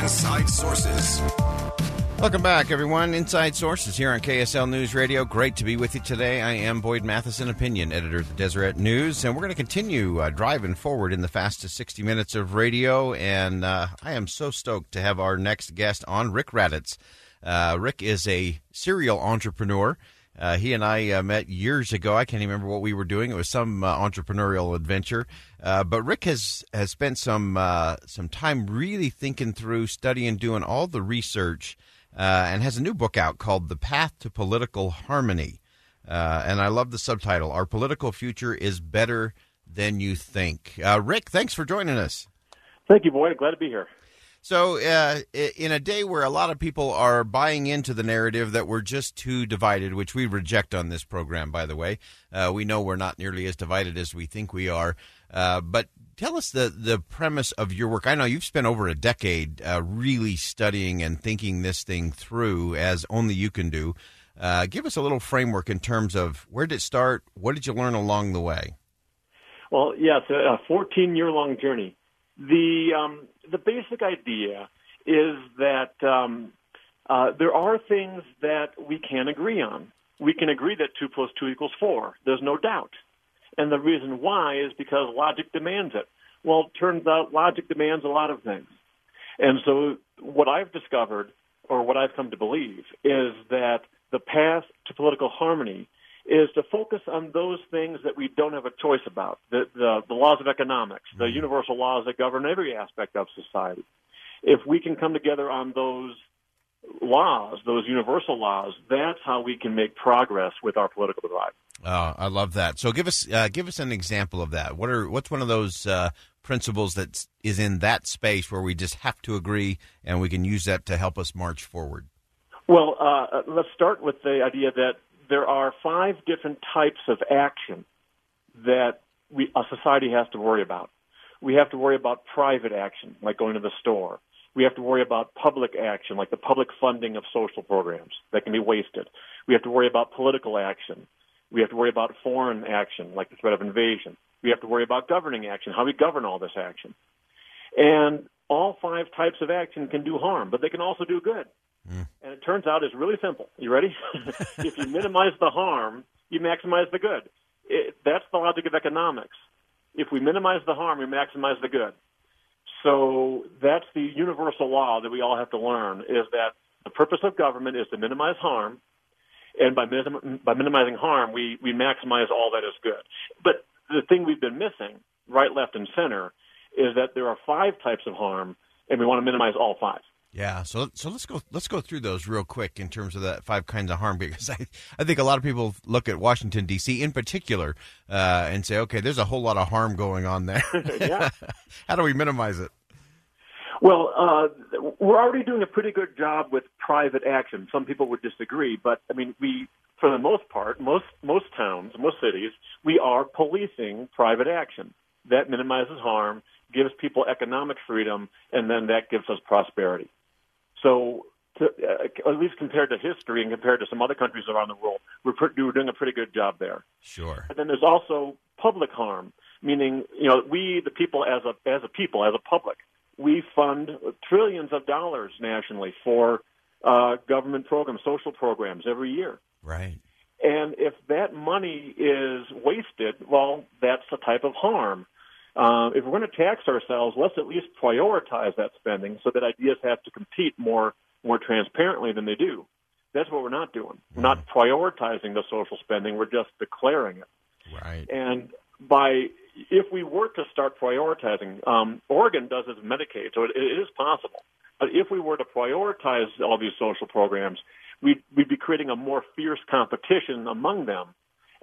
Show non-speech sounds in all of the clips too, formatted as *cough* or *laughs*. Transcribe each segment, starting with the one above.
Inside Sources. Welcome back, everyone. Inside Sources here on KSL News Radio. Great to be with you today. I am Boyd Matheson, opinion editor of the Deseret News, and we're going to continue uh, driving forward in the fastest 60 minutes of radio. And uh, I am so stoked to have our next guest on, Rick Raddatz. Uh, Rick is a serial entrepreneur. Uh, he and I uh, met years ago. I can't even remember what we were doing. It was some uh, entrepreneurial adventure. Uh, but Rick has has spent some uh, some time really thinking through, studying, doing all the research, uh, and has a new book out called "The Path to Political Harmony." and I love the subtitle: "Our political future is better than you think." Rick, thanks for joining us. Thank you, Boyd. Glad to be here. So, uh, in a day where a lot of people are buying into the narrative that we're just too divided, which we reject on this program, by the way, uh, we know we're not nearly as divided as we think we are. Uh, but tell us the, the premise of your work. I know you've spent over a decade uh, really studying and thinking this thing through, as only you can do. Uh, give us a little framework in terms of where did it start? What did you learn along the way? Well, yeah, it's a 14 year long journey. The um, the basic idea is that um, uh, there are things that we can agree on. We can agree that 2 plus 2 equals 4. There's no doubt. And the reason why is because logic demands it. Well, it turns out logic demands a lot of things. And so what I've discovered, or what I've come to believe, is that the path to political harmony is to focus on those things that we don't have a choice about the, the, the laws of economics, the mm-hmm. universal laws that govern every aspect of society. If we can come together on those laws, those universal laws, that's how we can make progress with our political divide. Oh, I love that. So give us uh, give us an example of that. What are what's one of those uh, principles that is in that space where we just have to agree and we can use that to help us march forward? Well, uh, let's start with the idea that there are five different types of action that we, a society has to worry about. We have to worry about private action, like going to the store. We have to worry about public action, like the public funding of social programs that can be wasted. We have to worry about political action. We have to worry about foreign action, like the threat of invasion. We have to worry about governing action, how we govern all this action. And all five types of action can do harm, but they can also do good. Mm. And it turns out it's really simple. You ready? *laughs* if you minimize the harm, you maximize the good. It, that's the logic of economics. If we minimize the harm, we maximize the good. So that's the universal law that we all have to learn is that the purpose of government is to minimize harm, and by, minim- by minimizing harm, we, we maximize all that is good. But the thing we've been missing, right, left, and center, is that there are five types of harm, and we want to minimize all five. Yeah, so so let's go let's go through those real quick in terms of that five kinds of harm *laughs* because I I think a lot of people look at Washington D.C. in particular uh, and say, okay, there's a whole lot of harm going on there. *laughs* yeah. *laughs* How do we minimize it? Well, uh, we're already doing a pretty good job with private action. Some people would disagree, but I mean, we, for the most part, most most towns, most cities, we are policing private action. That minimizes harm, gives people economic freedom, and then that gives us prosperity. So, to, uh, at least compared to history and compared to some other countries around the world, we're, pretty, we're doing a pretty good job there. Sure. And then there's also public harm, meaning you know we the people as a as a people as a public, we fund trillions of dollars nationally for uh, government programs, social programs every year. Right. And if that money is wasted, well, that's a type of harm. Uh, if we're going to tax ourselves, let's at least prioritize that spending so that ideas have to compete more more transparently than they do. That's what we're not doing. We're not prioritizing the social spending. We're just declaring it. Right. And by if we were to start prioritizing, um, Oregon does with Medicaid, so it, it is possible. But if we were to prioritize all these social programs, we'd, we'd be creating a more fierce competition among them,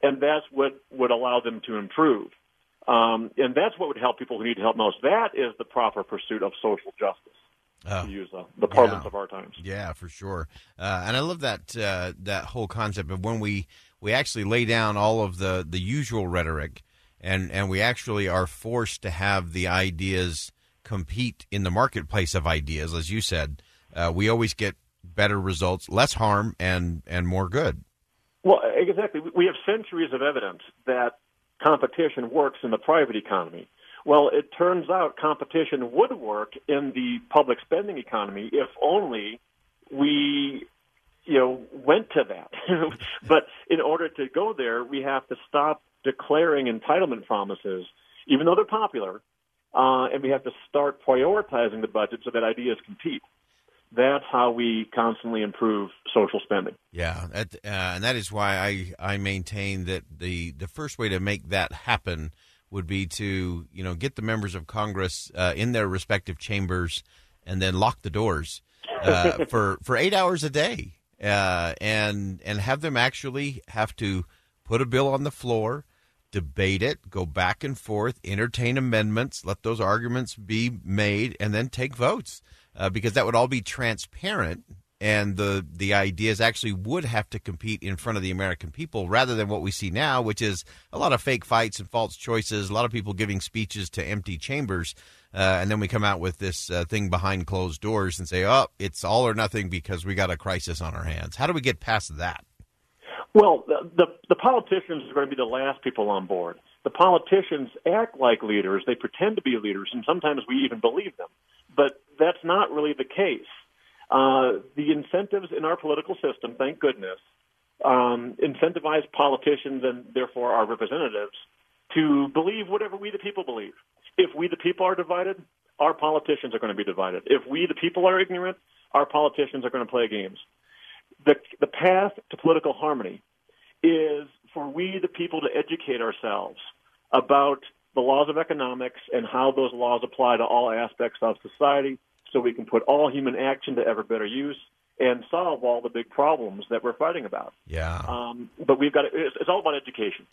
and that's what would allow them to improve. Um, and that's what would help people who need help most. That is the proper pursuit of social justice. Oh, to use uh, the parlance yeah. of our times. Yeah, for sure. Uh, and I love that uh, that whole concept of when we we actually lay down all of the the usual rhetoric, and and we actually are forced to have the ideas compete in the marketplace of ideas, as you said. Uh, we always get better results, less harm, and and more good. Well, exactly. We have centuries of evidence that competition works in the private economy. Well, it turns out competition would work in the public spending economy if only we, you know, went to that. *laughs* but in order to go there, we have to stop declaring entitlement promises, even though they're popular, uh, and we have to start prioritizing the budget so that ideas compete. That's how we constantly improve social spending. Yeah, that, uh, and that is why I, I maintain that the, the first way to make that happen would be to you know get the members of Congress uh, in their respective chambers and then lock the doors uh, *laughs* for for eight hours a day uh, and and have them actually have to put a bill on the floor, debate it, go back and forth, entertain amendments, let those arguments be made, and then take votes uh, because that would all be transparent and the the ideas actually would have to compete in front of the American people rather than what we see now, which is a lot of fake fights and false choices, a lot of people giving speeches to empty chambers, uh, and then we come out with this uh, thing behind closed doors and say, "Oh, it's all or nothing because we got a crisis on our hands." How do we get past that? Well, the, the, the politicians are going to be the last people on board. The politicians act like leaders; they pretend to be leaders, and sometimes we even believe them. But that's not really the case uh, the incentives in our political system, thank goodness, um, incentivize politicians and therefore our representatives to believe whatever we the people believe. If we the people are divided, our politicians are going to be divided. If we the people are ignorant, our politicians are going to play games. The, the path to political harmony is for we the people to educate ourselves about the laws of economics and how those laws apply to all aspects of society so we can put all human action to ever better use and solve all the big problems that we're fighting about. Yeah. Um, but we've got to, it's, it's all about education.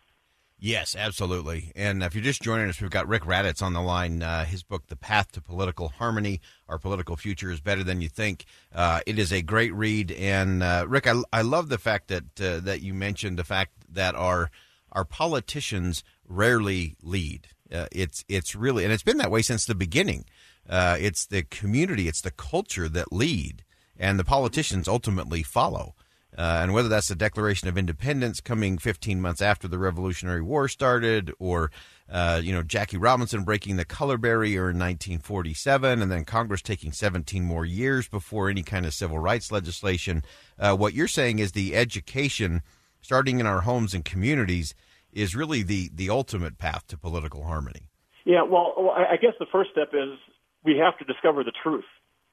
Yes, absolutely. And if you're just joining us, we've got Rick Raddatz on the line. Uh, his book, The Path to Political Harmony Our Political Future is Better Than You Think. Uh, it is a great read. And uh, Rick, I, I love the fact that uh, that you mentioned the fact that our our politicians rarely lead. Uh, it's it's really and it's been that way since the beginning. Uh, it's the community, it's the culture that lead, and the politicians ultimately follow. Uh, and whether that's the Declaration of Independence coming 15 months after the Revolutionary War started, or uh, you know Jackie Robinson breaking the color barrier in 1947, and then Congress taking 17 more years before any kind of civil rights legislation, uh, what you're saying is the education, starting in our homes and communities, is really the the ultimate path to political harmony. Yeah, well, I guess the first step is we have to discover the truth.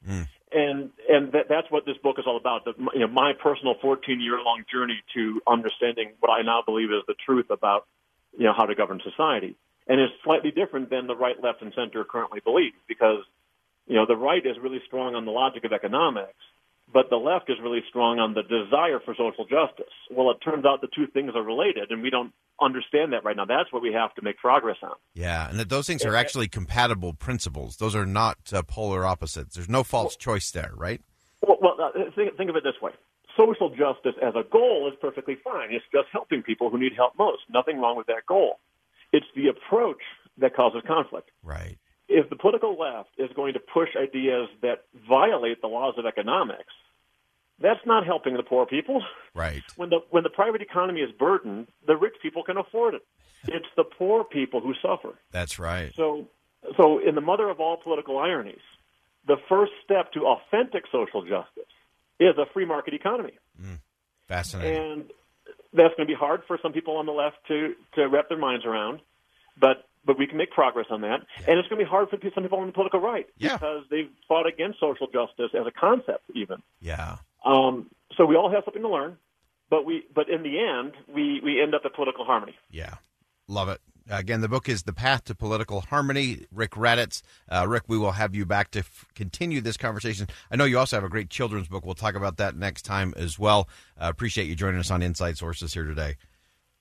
Mm. And and that, that's what this book is all about. The, you know, my personal 14 year long journey to understanding what I now believe is the truth about you know how to govern society, and it's slightly different than the right, left, and center currently believe because you know the right is really strong on the logic of economics, but the left is really strong on the desire for social justice. Well, it turns out the two things are related, and we don't understand that right now. That's what we have to make progress on. Yeah, and that those things are actually compatible principles. Those are not uh, polar opposites. There's no false well, choice there, right? Well, well uh, think, think of it this way. Social justice as a goal is perfectly fine. It's just helping people who need help most. Nothing wrong with that goal. It's the approach that causes conflict. Right. If the political left is going to push ideas that violate the laws of economics, that's not helping the poor people. Right. When the when the private economy is burdened, the rich people can afford it. It's the poor people who suffer. That's right. So so in the mother of all political ironies, the first step to authentic social justice is a free market economy. Mm. Fascinating. And that's going to be hard for some people on the left to to wrap their minds around. But but we can make progress on that. And it's going to be hard for some people on the political right Yeah. because they've fought against social justice as a concept, even. Yeah. Um, so we all have something to learn, but we but in the end, we we end up at political harmony. Yeah. Love it. Again, the book is The Path to Political Harmony. Rick Raddatz. Uh, Rick, we will have you back to f- continue this conversation. I know you also have a great children's book. We'll talk about that next time as well. Uh, appreciate you joining us on Inside Sources here today.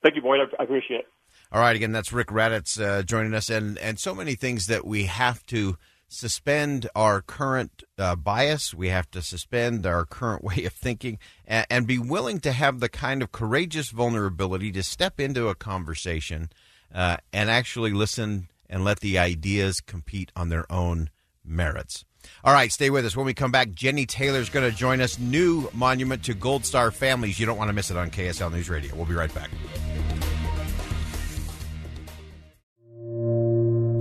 Thank you, Boyd. I, I appreciate it. All right, again, that's Rick Raddatz uh, joining us, and and so many things that we have to suspend our current uh, bias. We have to suspend our current *laughs* way of thinking, and, and be willing to have the kind of courageous vulnerability to step into a conversation uh, and actually listen and let the ideas compete on their own merits. All right, stay with us. When we come back, Jenny Taylor is going to join us. New monument to Gold Star families. You don't want to miss it on KSL News Radio. We'll be right back.